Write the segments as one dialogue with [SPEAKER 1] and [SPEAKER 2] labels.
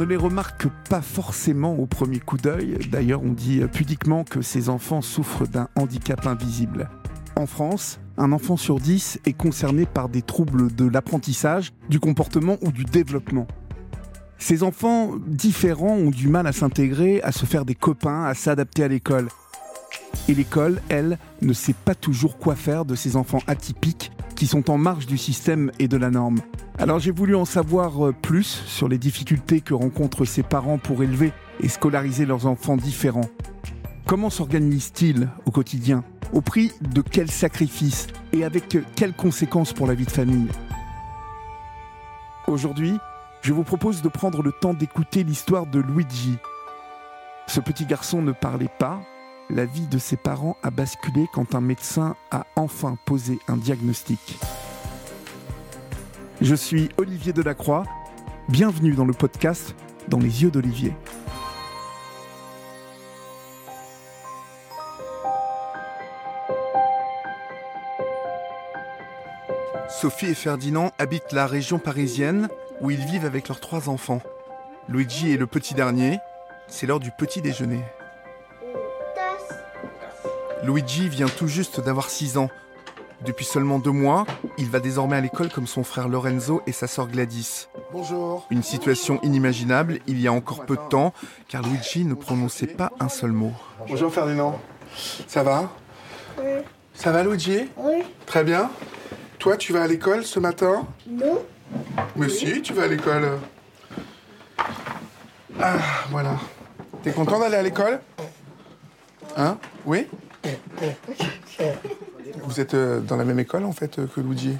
[SPEAKER 1] ne les remarque pas forcément au premier coup d'œil. D'ailleurs, on dit pudiquement que ces enfants souffrent d'un handicap invisible. En France, un enfant sur dix est concerné par des troubles de l'apprentissage, du comportement ou du développement. Ces enfants différents ont du mal à s'intégrer, à se faire des copains, à s'adapter à l'école. Et l'école, elle, ne sait pas toujours quoi faire de ces enfants atypiques qui sont en marge du système et de la norme. Alors j'ai voulu en savoir euh, plus sur les difficultés que rencontrent ces parents pour élever et scolariser leurs enfants différents. Comment s'organisent-ils au quotidien? Au prix de quels sacrifices? Et avec quelles conséquences pour la vie de famille? Aujourd'hui, je vous propose de prendre le temps d'écouter l'histoire de Luigi. Ce petit garçon ne parlait pas, la vie de ses parents a basculé quand un médecin a enfin posé un diagnostic. Je suis Olivier Delacroix. Bienvenue dans le podcast Dans les yeux d'Olivier. Sophie et Ferdinand habitent la région parisienne où ils vivent avec leurs trois enfants. Luigi est le petit dernier. C'est l'heure du petit déjeuner. Luigi vient tout juste d'avoir 6 ans. Depuis seulement deux mois, il va désormais à l'école comme son frère Lorenzo et sa sœur Gladys.
[SPEAKER 2] Bonjour.
[SPEAKER 1] Une situation inimaginable il y a encore peu de temps, car Luigi ne prononçait pas un seul mot.
[SPEAKER 2] Bonjour Ferdinand. Ça va?
[SPEAKER 3] Oui.
[SPEAKER 2] Ça va Luigi?
[SPEAKER 3] Oui.
[SPEAKER 2] Très bien. Toi, tu vas à l'école ce matin?
[SPEAKER 3] Non.
[SPEAKER 2] Mais si, tu vas à l'école. Ah, voilà. T'es content d'aller à l'école? Hein? Oui? Vous êtes euh, dans la même école en fait euh, que Luigi?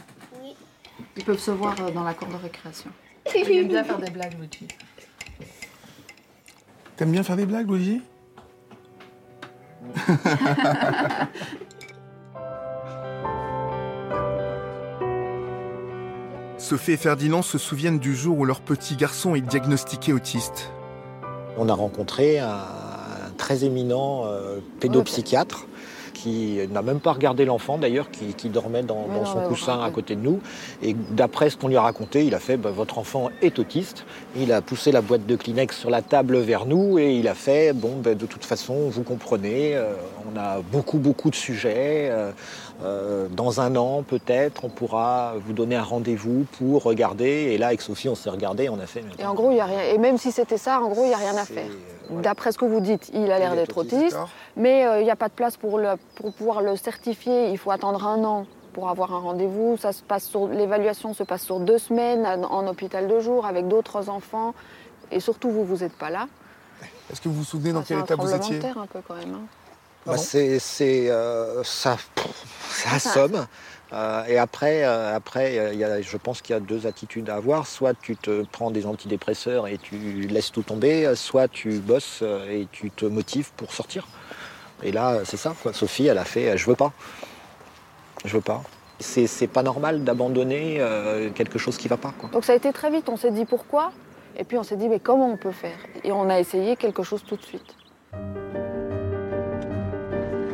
[SPEAKER 4] Ils peuvent se voir euh, dans la cour de récréation. Il aime bien faire des blagues, Luigi.
[SPEAKER 2] T'aimes bien faire des blagues, Luigi?
[SPEAKER 1] Sophie et Ferdinand se souviennent du jour où leur petit garçon est diagnostiqué autiste.
[SPEAKER 5] On a rencontré un très éminent euh, pédopsychiatre qui n'a même pas regardé l'enfant d'ailleurs, qui, qui dormait dans,
[SPEAKER 4] Mais
[SPEAKER 5] dans
[SPEAKER 4] non,
[SPEAKER 5] son
[SPEAKER 4] ouais,
[SPEAKER 5] coussin
[SPEAKER 4] ouais.
[SPEAKER 5] à côté de nous. Et d'après ce qu'on lui a raconté, il a fait bah, votre enfant est autiste. Il a poussé la boîte de Kleenex sur la table vers nous et il a fait bon, bah, de toute façon, vous comprenez, euh, on a beaucoup, beaucoup de sujets. euh, euh, dans un an, peut-être, on pourra vous donner un rendez-vous pour regarder. Et là, avec Sophie, on s'est regardé, on a fait.
[SPEAKER 4] Et en gros, il y a rien. Et même si c'était ça, en gros, il n'y a rien à faire. D'après ce que vous dites, il a l'air d'être autiste, mais euh, il n'y a pas de place pour, le, pour pouvoir le certifier. Il faut attendre un an pour avoir un rendez-vous. Ça se passe sur l'évaluation se passe sur deux semaines en, hôpital de jour avec d'autres enfants. Et surtout, vous, vous n'êtes pas là.
[SPEAKER 2] Est-ce que vous vous souvenez dans quel état vous étiez
[SPEAKER 4] un peu quand même. hein.
[SPEAKER 5] Bah, c'est c'est, euh, ça, ça
[SPEAKER 4] Ça-
[SPEAKER 5] assomme. Euh, et après, euh, après euh, il y a, je pense qu'il y a deux attitudes à avoir. Soit tu te prends des antidépresseurs et tu laisses tout tomber, soit tu bosses et tu te motives pour sortir. Et là, c'est ça. Quoi. Sophie, elle a fait euh, je veux pas. Je veux pas. C'est c'est pas normal d'abandonner euh, quelque chose qui va pas. Quoi.
[SPEAKER 4] Donc ça a été très vite. On s'est dit pourquoi? Et puis on s'est dit mais comment on peut faire? Et on a essayé quelque chose tout de suite.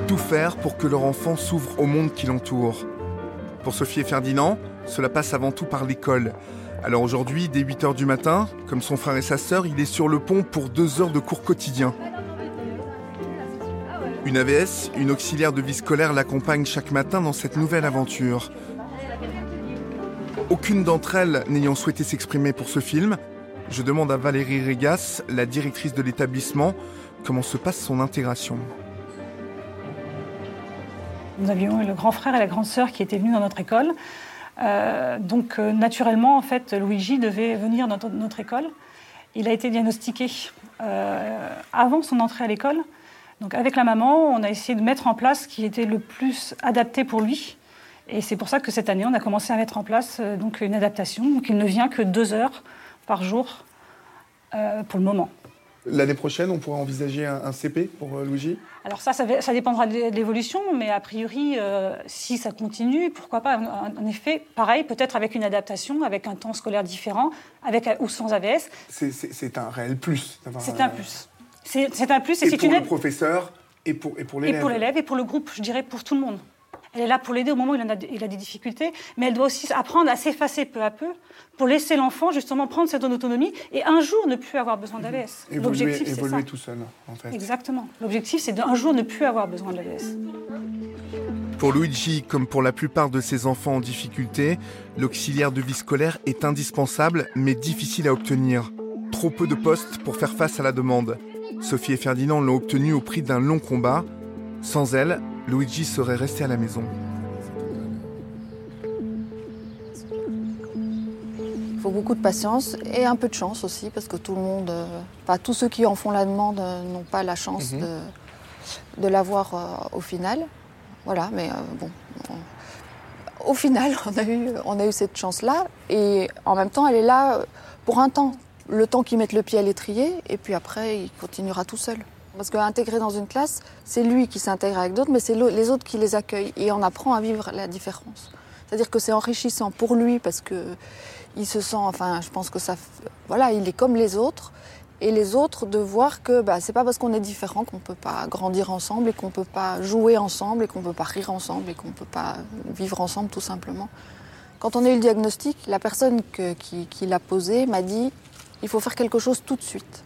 [SPEAKER 1] Tout faire pour que leur enfant s'ouvre au monde qui l'entoure. Pour Sophie et Ferdinand, cela passe avant tout par l'école. Alors aujourd'hui, dès 8h du matin, comme son frère et sa sœur, il est sur le pont pour deux heures de cours quotidiens. Une AVS, une auxiliaire de vie scolaire, l'accompagne chaque matin dans cette nouvelle aventure. Aucune d'entre elles n'ayant souhaité s'exprimer pour ce film, je demande à Valérie Régas, la directrice de l'établissement, comment se passe son intégration.
[SPEAKER 6] Nous avions le grand frère et la grande sœur qui étaient venus dans notre école. Euh, donc euh, naturellement, en fait, Luigi devait venir dans notre, école. Il a été diagnostiqué euh, avant son entrée à l'école. Donc avec la maman, on a essayé de mettre en place ce qui était le plus adapté pour lui. Et c'est pour ça que cette année, on a commencé à mettre en place donc une adaptation. Donc il ne vient que deux heures par jour pour le moment.
[SPEAKER 2] L'année prochaine, on pourra envisager un, CP pour Luigi?
[SPEAKER 6] Alors ça, ça, ça dépendra de l'évolution, mais a priori, euh, si ça continue, pourquoi pas En effet, pareil, peut-être avec une adaptation, avec un temps scolaire différent, avec ou sans AVS,
[SPEAKER 2] C'est- un réel plus.
[SPEAKER 6] c'est un plus. C'est un plus et
[SPEAKER 2] Et
[SPEAKER 6] c'est
[SPEAKER 2] pour
[SPEAKER 6] une
[SPEAKER 2] le professeur et pour, et pour
[SPEAKER 6] et
[SPEAKER 2] l'élève.
[SPEAKER 6] pour l'élève et pour le groupe, je dirais pour tout le monde. Elle est là pour l'aider au moment où il, a, il a des difficultés, mais elle doit aussi apprendre à s'effacer peu à peu pour laisser l'enfant justement prendre cette autonomie et un jour ne plus avoir besoin d'AVS.
[SPEAKER 1] L'objectif, c'est évoluer tout seul, en fait.
[SPEAKER 6] Exactement. L'objectif, c'est d'un jour ne plus avoir besoin d'AVS.
[SPEAKER 2] Pour Luigi, comme pour la plupart de ses enfants en difficulté, l'auxiliaire de vie scolaire est indispensable mais difficile à obtenir. Trop peu de postes pour faire face à la demande. Sophie et Ferdinand l'ont obtenu au prix d'un long combat. Sans elle, Luigi serait resté à la maison.
[SPEAKER 4] Il faut beaucoup de patience et un peu de chance aussi, parce que tout le monde, euh, enfin, tous ceux qui en font la demande euh, n'ont pas la chance
[SPEAKER 1] Mhm.
[SPEAKER 4] de, de l'avoir euh, au final. Voilà, mais euh, bon. on- Au final, on a eu, on a eu cette chance-là, et en même temps, elle est là pour un temps. Le temps qu'il mette le pied à l'étrier, et puis après, il continuera tout seul. Parce qu'intégrer dans une classe, c'est lui qui s'intègre avec d'autres, mais c'est les autres qui les accueillent. Et on apprend à vivre la différence. C'est-à-dire que c'est enrichissant pour lui parce que il se sent, enfin, je pense que ça, voilà, il est comme les autres. Et les autres de voir que bah, c'est pas parce qu'on est différent qu'on peut pas grandir ensemble et qu'on peut pas jouer ensemble et qu'on peut pas rire ensemble et qu'on peut pas vivre ensemble tout simplement. Quand on a eu le diagnostic, la personne qui l'a posé m'a dit il faut faire quelque chose tout de suite.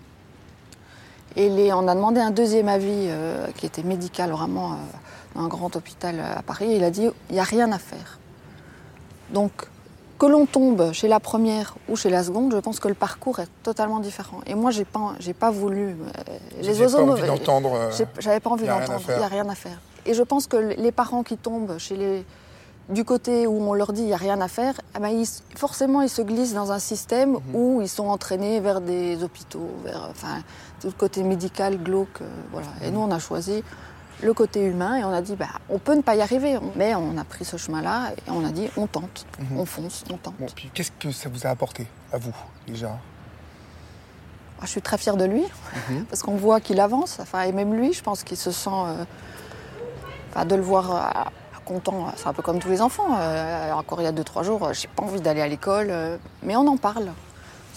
[SPEAKER 4] Et les- on a demandé un deuxième avis euh, qui était médical vraiment euh, dans un grand hôpital euh, à Paris. Il a dit il n'y a rien à faire. Donc que l'on tombe chez la première ou chez la seconde, je pense que le parcours est totalement différent. Et moi, j'ai pas, j'ai pas voulu.
[SPEAKER 1] pas envie
[SPEAKER 4] mauvais- J'avais pas envie d'entendre. Il n'y a rien à faire. Et je pense que les parents qui tombent chez les du côté où on leur dit il n'y a rien à faire, eh ben, ils- forcément ils se glissent dans un système
[SPEAKER 1] Mhm.
[SPEAKER 4] où ils sont entraînés vers des hôpitaux, vers enfin, tout le côté médical, glauque. euh, voilà. Et nous, on a choisi le côté humain et on a dit bah, on peut ne pas y arriver, mais on a pris ce chemin-là et on a dit on tente,
[SPEAKER 1] Mhm.
[SPEAKER 4] on fonce, on tente.
[SPEAKER 1] Bon, puis qu'est-ce que ça vous a apporté, à vous, déjà?
[SPEAKER 4] Ah, Je suis très fière de lui,
[SPEAKER 1] Mhm.
[SPEAKER 4] parce qu'on voit qu'il avance. Enfin, et même lui, je pense qu'il se sent. euh, enfin, de le voir euh, content, c'est un peu comme tous les enfants. Euh, encore il y a deux, trois jours, j'ai pas envie d'aller à l'école, mais on en parle.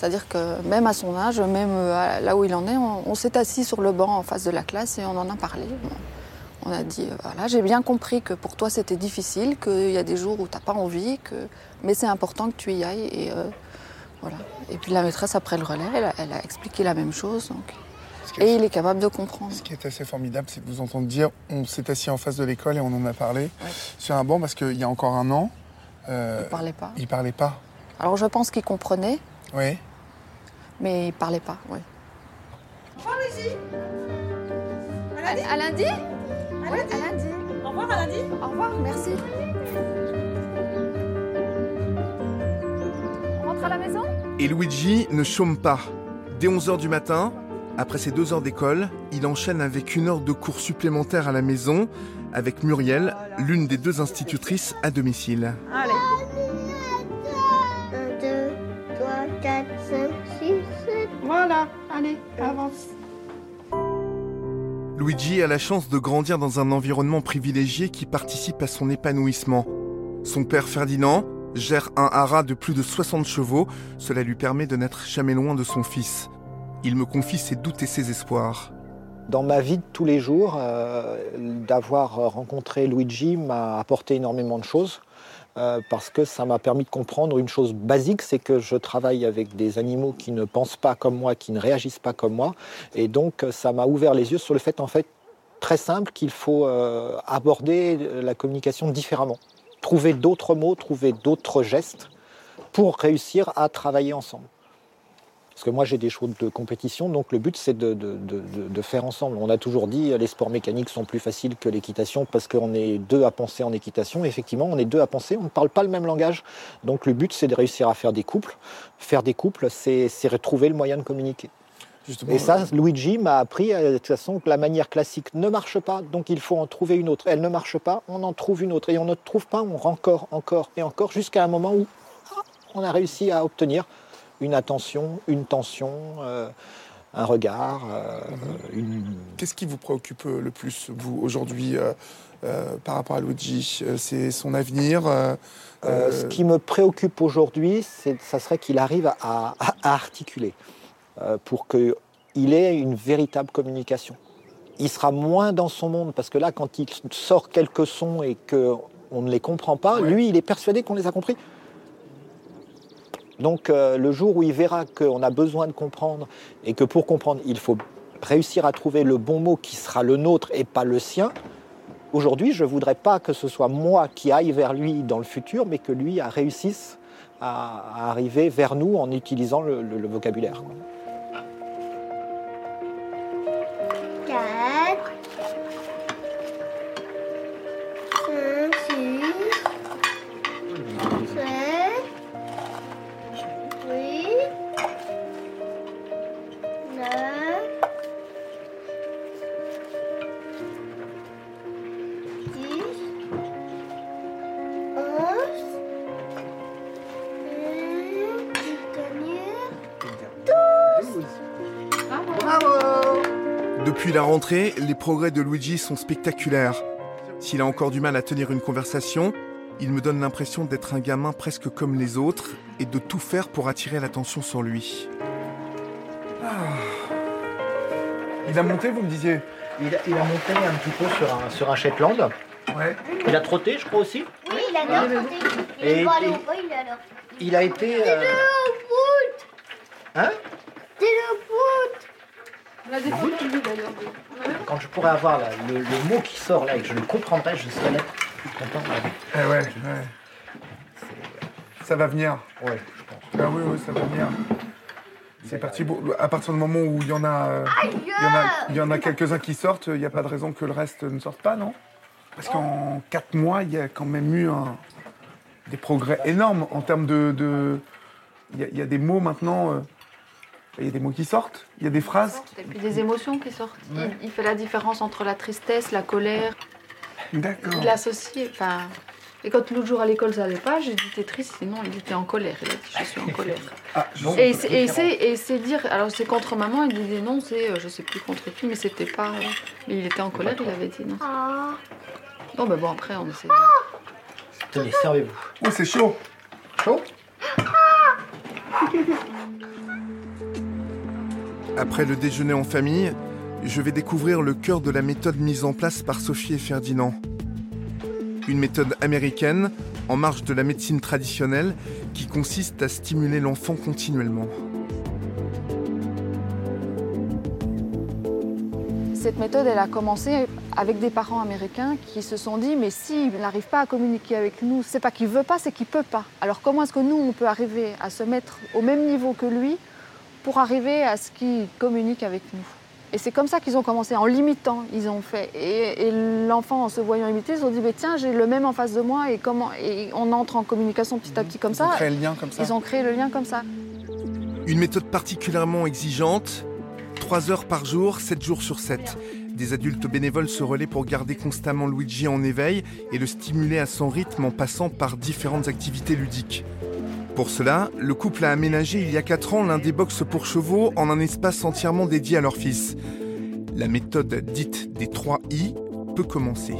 [SPEAKER 4] C'est-à-dire que même à son âge, même euh, là où il en est, on, on s'est assis sur le banc en face de la classe et on en a parlé. On a dit, euh, voilà, j'ai bien compris que pour toi c'était difficile, qu'il y a des jours où tu n'as pas envie, que... mais c'est important que tu y ailles. Et, euh, voilà. et puis la maîtresse, après le relais, elle a, elle a expliqué la même chose. Donc... Et
[SPEAKER 1] est,
[SPEAKER 4] il est capable de comprendre.
[SPEAKER 1] ce qui est assez formidable, c'est de vous entendre dire on s'est assis en face de l'école et on en a parlé
[SPEAKER 4] Ouais.
[SPEAKER 1] sur un banc parce qu'il y a encore un an, euh,
[SPEAKER 4] Il ne parlait pas.
[SPEAKER 1] il parlait pas.
[SPEAKER 4] Alors je pense qu'il comprenait,
[SPEAKER 1] Oui.
[SPEAKER 4] Mais il ne parlait pas. Oui.
[SPEAKER 7] À lundi Oui, à lundi.
[SPEAKER 6] Au revoir, à lundi.
[SPEAKER 4] Au revoir, merci.
[SPEAKER 7] On rentre à la maison?
[SPEAKER 2] Et Luigi ne chôme pas. Dès 11h du matin, après ses deux heures d'école, il enchaîne avec une heure de cours supplémentaires à la maison avec Muriel, l'une des deux institutrices à domicile.
[SPEAKER 6] Allez.
[SPEAKER 8] 1, 2, 3, 4, 5, 6, 7.
[SPEAKER 6] Voilà, allez, avance.
[SPEAKER 2] Luigi a la chance de grandir dans un environnement privilégié qui participe à son épanouissement. Son père Ferdinand gère un haras de plus de 60 chevaux, cela lui permet de n'être jamais loin de son fils. Il me confie ses doutes et ses espoirs.
[SPEAKER 5] Dans ma vie de tous les jours, euh, d'avoir rencontré Luigi m'a apporté énormément de choses. Euh, parce que ça m'a permis de comprendre une chose basique, c'est que je travaille avec des animaux qui ne pensent pas comme moi, qui ne réagissent pas comme moi. Et donc, ça m'a ouvert les yeux sur le fait, en fait, très simple, qu'il faut euh, aborder la communication différemment. Trouver d'autres mots, trouver d'autres gestes pour réussir à travailler ensemble. Parce que moi, j'ai des choses de compétition, donc le but, c'est de, de- de- de- de faire ensemble. On a toujours dit les sports mécaniques sont plus faciles que l'équitation parce qu'on est deux à penser en équitation. Effectivement, on est deux à penser, on ne parle pas le même langage. Donc le but, c'est de réussir à faire des couples. Faire des couples, c'est retrouver le moyen de communiquer.
[SPEAKER 1] Justement,
[SPEAKER 5] Et ça, Luigi m'a appris euh, de toute façon que la manière classique ne marche pas, donc il faut en trouver une autre. Elle ne marche pas, on en trouve une autre. Et on ne trouve pas, on encore, encore et encore, jusqu'à un moment où ah, on a réussi à obtenir une attention, une tension, euh, un regard, euh, une...
[SPEAKER 1] Qu'est-ce qui vous préoccupe euh, le plus, vous, aujourd'hui, euh, par rapport à Luigi C'est son avenir
[SPEAKER 5] ce qui me préoccupe aujourd'hui, ça serait qu'il arrive à, à- à articuler pour qu'il ait une véritable communication. Il sera moins dans son monde parce que là, quand il sort quelques sons et que on ne les comprend pas.
[SPEAKER 2] Ouais.
[SPEAKER 5] Lui, il est persuadé qu'on les a compris. Donc euh, le jour où il verra qu'on a besoin de comprendre et que pour comprendre, il faut réussir à trouver le bon mot qui sera le nôtre et pas le sien, aujourd'hui, je ne voudrais pas que ce soit moi qui aille vers lui dans le futur, mais que lui réussisse à, arriver vers nous en utilisant le, vocabulaire.
[SPEAKER 2] Depuis la rentrée, les progrès de Luigi sont spectaculaires. S'il a encore du mal à tenir une conversation, il me donne l'impression d'être un gamin presque comme les autres et de tout faire pour attirer l'attention sur lui. Ah. Il a monté, vous me disiez?
[SPEAKER 5] Il a, il a monté un petit peu sur un, sur un Shetland.
[SPEAKER 2] Ouais.
[SPEAKER 5] Il a trotté, je crois aussi?
[SPEAKER 8] Oui, il a bien chanté. Il
[SPEAKER 5] Et-
[SPEAKER 8] est pas allé
[SPEAKER 5] et-
[SPEAKER 8] au bois, il est alors.
[SPEAKER 5] Il a été. euh,
[SPEAKER 8] foot
[SPEAKER 5] Hein
[SPEAKER 8] C'est le foot
[SPEAKER 4] On a des photos de lui d'ailleurs.
[SPEAKER 5] Quand je pourrais avoir là, le, le mot qui sort là et que je le comprendrais, je serais là plus content.
[SPEAKER 2] Eh ouais, ouais. Ça va venir.
[SPEAKER 5] Ouais, je pense.
[SPEAKER 2] Ah oui, oui, ça va venir. C'est parti. À partir du moment où il y en a, euh, il y en a, il y en a quelques-uns qui sortent, il n'y a pas de raison que le reste ne sorte pas, non? Parce qu'en quatre mois, il y a quand même eu un- des progrès énormes en termes de. de- il, y a, il y a des mots maintenant. euh, il y a des mots qui sortent. Il y a des phrases.
[SPEAKER 4] Et puis des émotions qui sortent. Il, il fait la différence entre la tristesse, la colère.
[SPEAKER 2] D'accord.
[SPEAKER 4] Il associe. Enfin. Et quand l'autre jour à l'école ça allait pas, j'ai dit t'es triste, sinon il était en colère. Il a dit je suis en colère.
[SPEAKER 2] Ah,
[SPEAKER 4] Et c'est- et c'est et c'est dire, alors c'est contre maman, il disait non, c'est euh, je sais plus contre qui, mais c'était pas. euh, mais il était en colère, il avait dit non.
[SPEAKER 8] Ah,
[SPEAKER 4] Non, mais bon après on essaie. de-
[SPEAKER 5] Tenez, servez-vous.
[SPEAKER 2] Oh, c'est chaud.
[SPEAKER 5] Chaud?
[SPEAKER 2] Après le déjeuner en famille, je vais découvrir le cœur de la méthode mise en place par Sophie et Ferdinand. Une méthode américaine, en marge de la médecine traditionnelle, qui consiste à stimuler l'enfant continuellement.
[SPEAKER 4] Cette méthode, elle a commencé avec des parents américains qui se sont dit mais s'il n'arrive pas à communiquer avec nous, c'est pas qu'il veut pas, c'est qu'il peut pas. Alors comment est-ce que nous on peut arriver à se mettre au même niveau que lui pour arriver à ce qu'il communique avec nous Et c'est comme ça qu'ils ont commencé, en limitant, ils ont fait. Et, et l'enfant, en se voyant imiter, ils se sont dit mais tiens, j'ai le même en face de moi et comment Et on entre en communication petit à petit comme
[SPEAKER 2] Ils ont
[SPEAKER 4] ça.
[SPEAKER 2] créé le lien comme ça.
[SPEAKER 4] Ils ont créé le lien comme ça.
[SPEAKER 2] Une méthode particulièrement exigeante, 3 heures par jour, 7 jours sur 7. Des adultes bénévoles se relaient pour garder constamment Luigi en éveil et le stimuler à son rythme en passant par différentes activités ludiques. Pour cela, le couple a aménagé il y a 4 ans l'un des box pour chevaux en un espace entièrement dédié à leur fils. La méthode dite des 3 I peut commencer.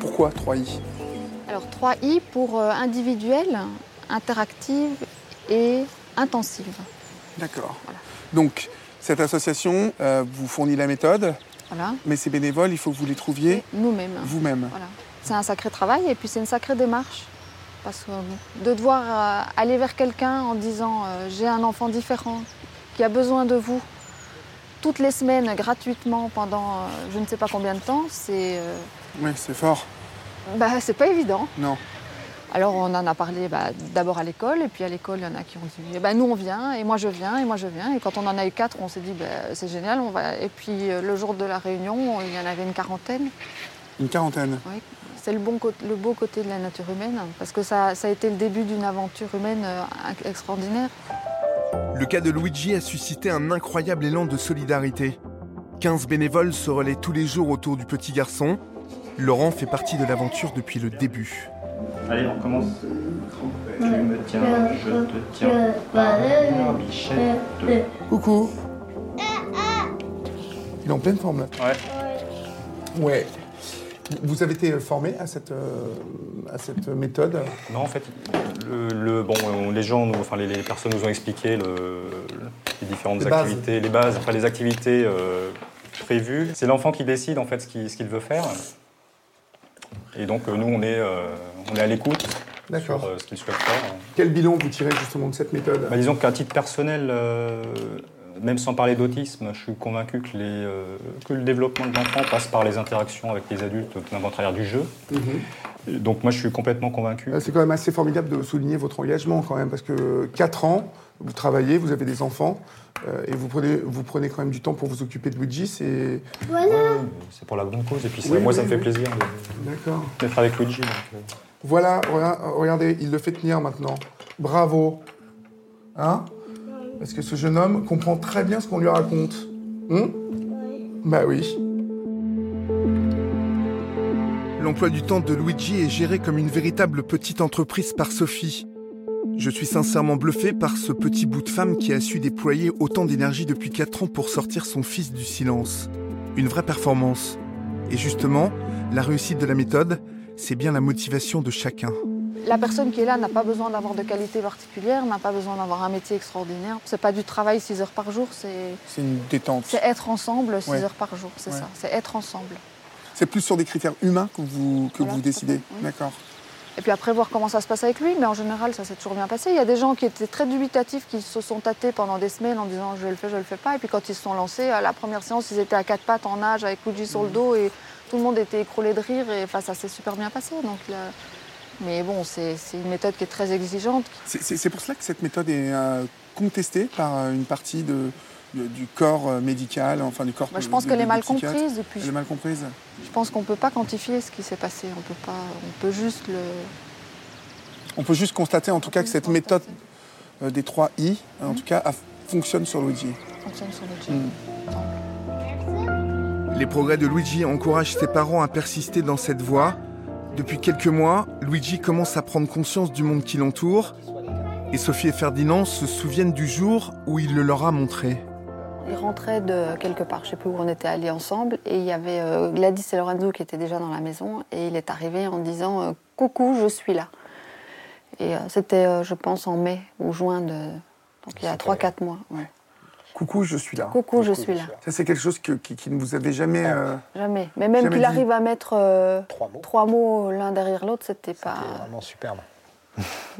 [SPEAKER 2] Pourquoi 3 I?
[SPEAKER 4] Alors 3 I pour euh, individuel, interactive et intensive.
[SPEAKER 2] D'accord. Donc, cette association euh, vous fournit la méthode,
[SPEAKER 4] Voilà,
[SPEAKER 2] mais ces bénévoles, il faut que vous les trouviez
[SPEAKER 4] nous-mêmes.
[SPEAKER 2] vous-même.
[SPEAKER 4] Voilà. C'est un sacré travail et puis c'est une sacrée démarche. Parce que euh, de devoir euh, aller vers quelqu'un en disant euh, j'ai un enfant différent qui a besoin de vous toutes les semaines gratuitement pendant euh, je ne sais pas combien de temps, c'est
[SPEAKER 2] Oui, c'est fort.
[SPEAKER 4] bah, c'est pas évident.
[SPEAKER 2] Non.
[SPEAKER 4] Alors on en a parlé bah, d'abord à l'école et puis à l'école il y en a qui ont dit eh ben, nous on vient et moi je viens et moi je viens et quand on en a eu quatre on s'est dit bah, c'est génial on va et puis le jour de la réunion il y en avait une quarantaine.
[SPEAKER 2] Une quarantaine.
[SPEAKER 4] Oui, c'est le, bon côté- le beau côté de la nature humaine, parce que ça, ça a été le début d'une aventure humaine euh, extraordinaire.
[SPEAKER 2] Le cas de Luigi a suscité un incroyable élan de solidarité. 15 bénévoles se relaient tous les jours autour du petit garçon. Laurent fait partie de l'aventure depuis le début.
[SPEAKER 9] Allez, on commence. Tu me tiens, je te tiens. Bichette.
[SPEAKER 2] Coucou. Il est en pleine forme là.
[SPEAKER 9] Ouais.
[SPEAKER 2] Ouais. Vous avez été formé à cette, euh, à cette méthode
[SPEAKER 9] Non, en fait, le, le- bon, on- les gens, nous- enfin les, les personnes nous ont expliqué le- les différentes
[SPEAKER 2] Les bases.
[SPEAKER 9] activités, les bases, enfin les activités euh, prévues. C'est l'enfant qui décide en fait ce qu'il ce qu'il veut faire.
[SPEAKER 10] Et donc nous, on est, on est à l'écoute sur
[SPEAKER 1] D'accord.
[SPEAKER 10] ce qu'ils souhaitent faire.
[SPEAKER 1] Quel bilan vous tirez justement de cette méthode?
[SPEAKER 10] Bah, disons qu'à titre personnel, euh, même sans parler d'autisme, je suis convaincu que, les, euh, que le développement de l'enfant passe par les interactions avec les adultes, notamment à travers du jeu. Et Donc moi, je suis complètement convaincu.
[SPEAKER 1] Euh, C'est quand même assez formidable de souligner votre engagement quand même, parce que 4 ans, vous travaillez, vous avez des enfants, euh, et vous prenez, vous prenez quand même du temps pour vous occuper de Luigi, c'est...
[SPEAKER 8] Voilà.
[SPEAKER 10] C'est pour la bonne cause. Et puis ça-
[SPEAKER 1] Oui,
[SPEAKER 10] moi, ça
[SPEAKER 1] oui,
[SPEAKER 10] me fait plaisir de-
[SPEAKER 1] D'accord.
[SPEAKER 10] d'être avec Luigi. donc, euh.
[SPEAKER 1] Voilà, voilà, regardez, il le fait tenir maintenant. Bravo. Hein? Parce que ce jeune homme comprend très bien ce qu'on lui raconte. Hum Bah oui.
[SPEAKER 2] L'emploi du temps de Luigi est géré comme une véritable petite entreprise par Sophie. Je suis sincèrement bluffé par ce petit bout de femme qui a su déployer autant d'énergie depuis 4 ans pour sortir son fils du silence. Une vraie performance. Et justement, la réussite de la méthode, c'est bien la motivation de chacun.
[SPEAKER 4] La personne qui est là n'a pas besoin d'avoir de qualité particulière, n'a pas besoin d'avoir un métier extraordinaire. C'est pas du travail 6 heures par jour, c'est
[SPEAKER 1] C'est une détente.
[SPEAKER 4] c'est être ensemble 6
[SPEAKER 1] Ouais.
[SPEAKER 4] heures par jour, c'est
[SPEAKER 1] Ouais.
[SPEAKER 4] ça, c'est être ensemble.
[SPEAKER 1] C'est plus sur des critères humains que vous, que
[SPEAKER 4] Voilà,
[SPEAKER 1] vous
[SPEAKER 4] tout à
[SPEAKER 1] décidez.
[SPEAKER 4] oui.
[SPEAKER 1] D'accord.
[SPEAKER 4] Et puis après, voir comment ça se passe avec lui, mais en général, ça s'est toujours bien passé. Il y a des gens qui étaient très dubitatifs, qui se sont tâtés pendant des semaines en disant je le fais, je le fais pas. Et puis quand ils se sont lancés, à la première séance, ils étaient à quatre pattes en nage avec Luigi sur le dos et tout le monde était écroulé de rire. Et enfin, ça s'est super bien passé. Donc, là- Mais bon, c'est une méthode qui est très exigeante.
[SPEAKER 1] C'est- pour cela que cette méthode est euh, contestée par euh, une partie de, de- du corps euh, médical, enfin du corps.
[SPEAKER 4] Moi, je pense qu'elle est mal comprise. Et puis,
[SPEAKER 1] Elle est mal comprise.
[SPEAKER 4] je pense qu'on peut pas quantifier ce qui s'est passé. On peut pas. On peut juste le.
[SPEAKER 1] On peut juste constater en tout cas que cette
[SPEAKER 4] Constater.
[SPEAKER 1] méthode euh, des 3 I, en tout cas, a- fonctionne sur Luigi.
[SPEAKER 4] fonctionne sur le
[SPEAKER 1] Mm.
[SPEAKER 2] Les progrès de Luigi encouragent ses parents à persister dans cette voie. Depuis quelques mois, Luigi commence à prendre conscience du monde qui l'entoure. Et Sophie et Ferdinand se souviennent du jour où il le leur a montré.
[SPEAKER 4] Il rentrait de quelque part, je sais plus où on était allés ensemble, et il y avait euh, Gladys et Lorenzo qui étaient déjà dans la maison, et il est arrivé en disant euh, Coucou, je suis là. Et euh, c'était, je pense, en mai ou juin de. Donc il y a 3-4 mois. ouais.
[SPEAKER 1] Coucou, je suis là.
[SPEAKER 4] Coucou, je suis là.
[SPEAKER 1] Ça, c'est quelque chose que- qui, qui ne vous avait jamais. euh,
[SPEAKER 4] Jamais. Mais même qu'il arrive à mettre euh,
[SPEAKER 5] Trois mots.
[SPEAKER 4] trois mots l'un derrière l'autre, c'était pas.
[SPEAKER 5] C'était vraiment superbe.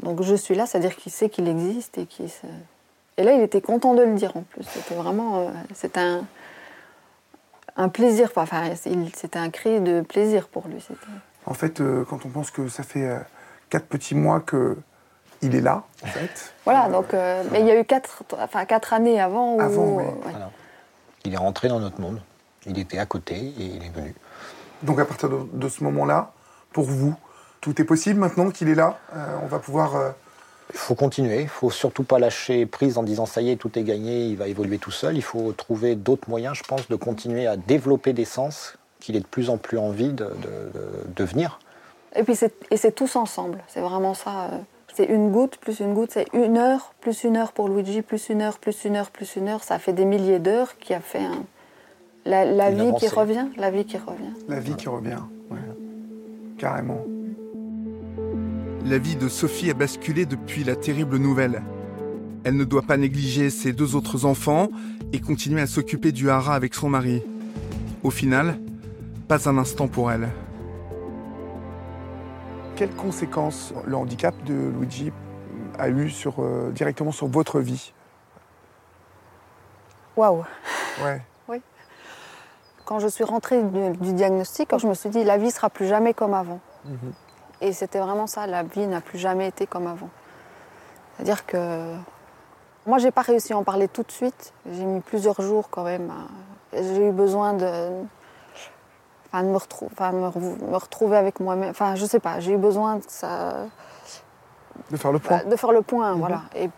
[SPEAKER 4] Donc je suis là, c'est-à-dire qu'il sait qu'il existe et qu'il. se- Et là, il était content de le dire en plus. C'était vraiment. euh, c'était un. Un plaisir, enfin, c'était un cri de plaisir pour lui. c'était-
[SPEAKER 1] En fait, euh, quand on pense que ça fait euh, quatre petits mois que il est là, en fait.
[SPEAKER 4] Voilà, donc, euh, mais il y a eu quatre, enfin, quatre années avant où.
[SPEAKER 1] Avant, oui.
[SPEAKER 4] ouais.
[SPEAKER 5] Voilà. Il est rentré dans notre monde. Il était à côté et il est venu.
[SPEAKER 1] Donc à partir de, de ce moment-là, pour vous, tout est possible maintenant qu'il est là. euh, on va pouvoir. euh,
[SPEAKER 5] Il faut continuer, il faut surtout pas lâcher prise en disant ça y est, tout est gagné, il va évoluer tout seul. Il faut trouver d'autres moyens, je pense, de continuer à développer des sens qu'il ait de plus en plus envie de, de- de devenir.
[SPEAKER 4] Et puis c'est et c'est tous ensemble, c'est vraiment ça. C'est une goutte plus une goutte, c'est une heure plus une heure pour Luigi, plus une heure, plus une heure, plus une heure. Ça fait des milliers d'heures qui a fait un- la, vie qui revient, la vie qui revient.
[SPEAKER 1] la vie qui revient. ouais. Carrément.
[SPEAKER 2] La vie de Sophie a basculé depuis la terrible nouvelle. Elle ne doit pas négliger ses deux autres enfants et continuer à s'occuper du hara avec son mari. Au final, pas un instant pour elle.
[SPEAKER 1] Quelles conséquences le handicap de Luigi a eu sur, euh, directement sur votre vie
[SPEAKER 4] Waouh
[SPEAKER 1] Ouais.
[SPEAKER 4] Quand je suis rentrée du, du diagnostic, je me suis dit la vie sera plus jamais comme avant. Et c'était vraiment ça, la vie n'a plus jamais été comme avant. C'est-à-dire que moi, j'ai pas réussi à en parler tout de suite. J'ai mis plusieurs jours quand même. J'ai eu besoin de, enfin, de me, retrou- enfin, me re- me retrouver avec moi-même. Enfin, je sais pas. J'ai eu besoin de ça,
[SPEAKER 1] De faire le point.
[SPEAKER 4] bah, de faire le point, voilà. Et,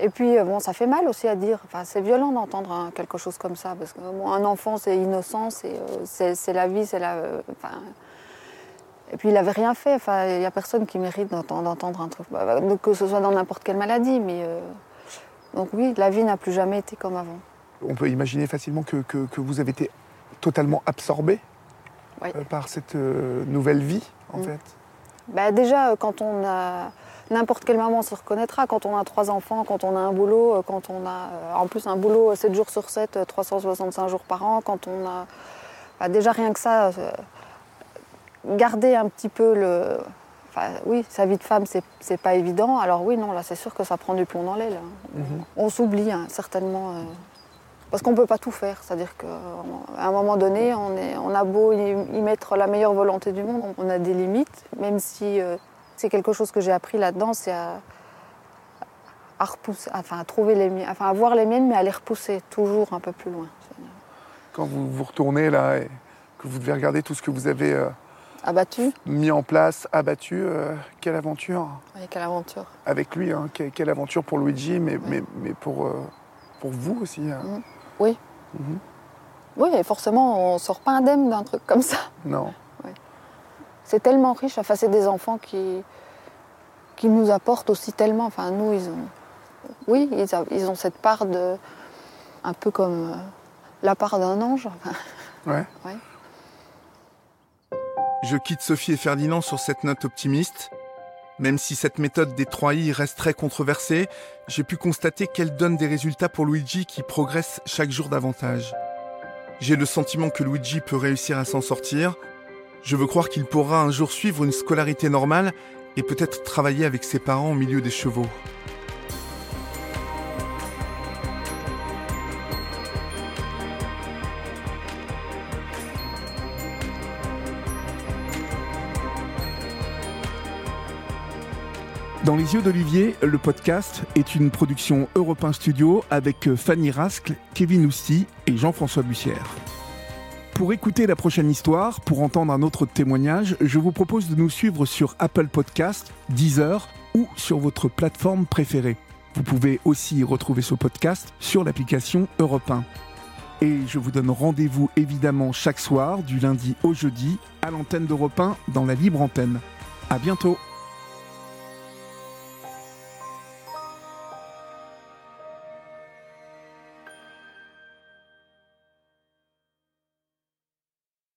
[SPEAKER 4] et puis, euh, bon, ça fait mal aussi à dire. Enfin, c'est violent d'entendre hein, quelque chose comme ça, parce que bon, un enfant, c'est innocent, c'est euh, c'est- la vie, c'est la. euh, enfin, et puis, il n'avait rien fait. Enfin, il n'y a personne qui mérite d'entendre un truc, bah, bah, que ce soit dans n'importe quelle maladie, mais. euh, donc oui, la vie n'a plus jamais été comme avant.
[SPEAKER 1] On peut imaginer facilement que, que- que vous avez été totalement absorbé
[SPEAKER 4] Oui.
[SPEAKER 1] euh, par cette euh, nouvelle vie, en
[SPEAKER 4] Mm.
[SPEAKER 1] fait.
[SPEAKER 4] Bah, déjà, euh, quand on a. N'importe quelle maman se reconnaîtra quand on a trois enfants, quand on a un boulot, quand on a en plus un boulot 7 jours sur 7, euh, 365 jours par an, quand on a. bah, déjà rien que ça, garder un petit peu le. Enfin, oui, sa vie de femme, c'est, pas évident. Alors oui, non, là, c'est sûr que ça prend du plomb dans l'aile. hein.
[SPEAKER 1] Mhm.
[SPEAKER 4] On s'oublie, hein, certainement. euh, parce qu'on peut pas tout faire. C'est-à-dire qu'à un moment donné, on, est, on a beau y, mettre la meilleure volonté du monde, on a des limites, même si euh, c'est quelque chose que j'ai appris là-dedans, c'est à, à repousser, enfin à trouver les miennes, enfin à voir les miennes, mais à les repousser toujours un peu plus loin.
[SPEAKER 1] Quand vous vous retournez là et que vous devez regarder tout ce que vous avez euh,
[SPEAKER 4] Abattu,
[SPEAKER 1] mis en place, abattu, euh, quelle aventure
[SPEAKER 4] oui, quelle aventure.
[SPEAKER 1] avec lui, hein, que- quelle, aventure pour Luigi, mais, mais, mais pour, euh, pour vous aussi. hein.
[SPEAKER 4] Oui.
[SPEAKER 1] Mhm.
[SPEAKER 4] Oui, et forcément, on sort pas indemne d'un truc comme ça.
[SPEAKER 1] Non.
[SPEAKER 4] C'est tellement riche. Enfin, c'est des enfants qui, qui nous apportent aussi tellement. Enfin, nous, ils ont. Oui, ils, a- ils ont cette part de. Un peu comme euh, la part d'un ange. Enfin,
[SPEAKER 1] Ouais.
[SPEAKER 4] ouais.
[SPEAKER 2] Je quitte Sophie et Ferdinand sur cette note optimiste. Même si cette méthode des 3 I reste très controversée, j'ai pu constater qu'elle donne des résultats pour Luigi qui progresse chaque jour davantage. J'ai le sentiment que Luigi peut réussir à s'en sortir. Je veux croire qu'il pourra un jour suivre une scolarité normale et peut-être travailler avec ses parents au milieu des chevaux.
[SPEAKER 1] Dans les yeux d'Olivier, le podcast est une production Europe Studio avec Fanny Rascle, Kevin Ousti et Jean-François Bussière. Pour écouter la prochaine histoire, pour entendre un autre témoignage, je vous propose de nous suivre sur Apple Podcast, Deezer ou sur votre plateforme préférée. Vous pouvez aussi retrouver ce podcast sur l'application Europe 1. Et je vous donne rendez-vous évidemment chaque soir, du lundi au jeudi, à l'antenne d'Europe 1 dans la libre antenne. À bientôt!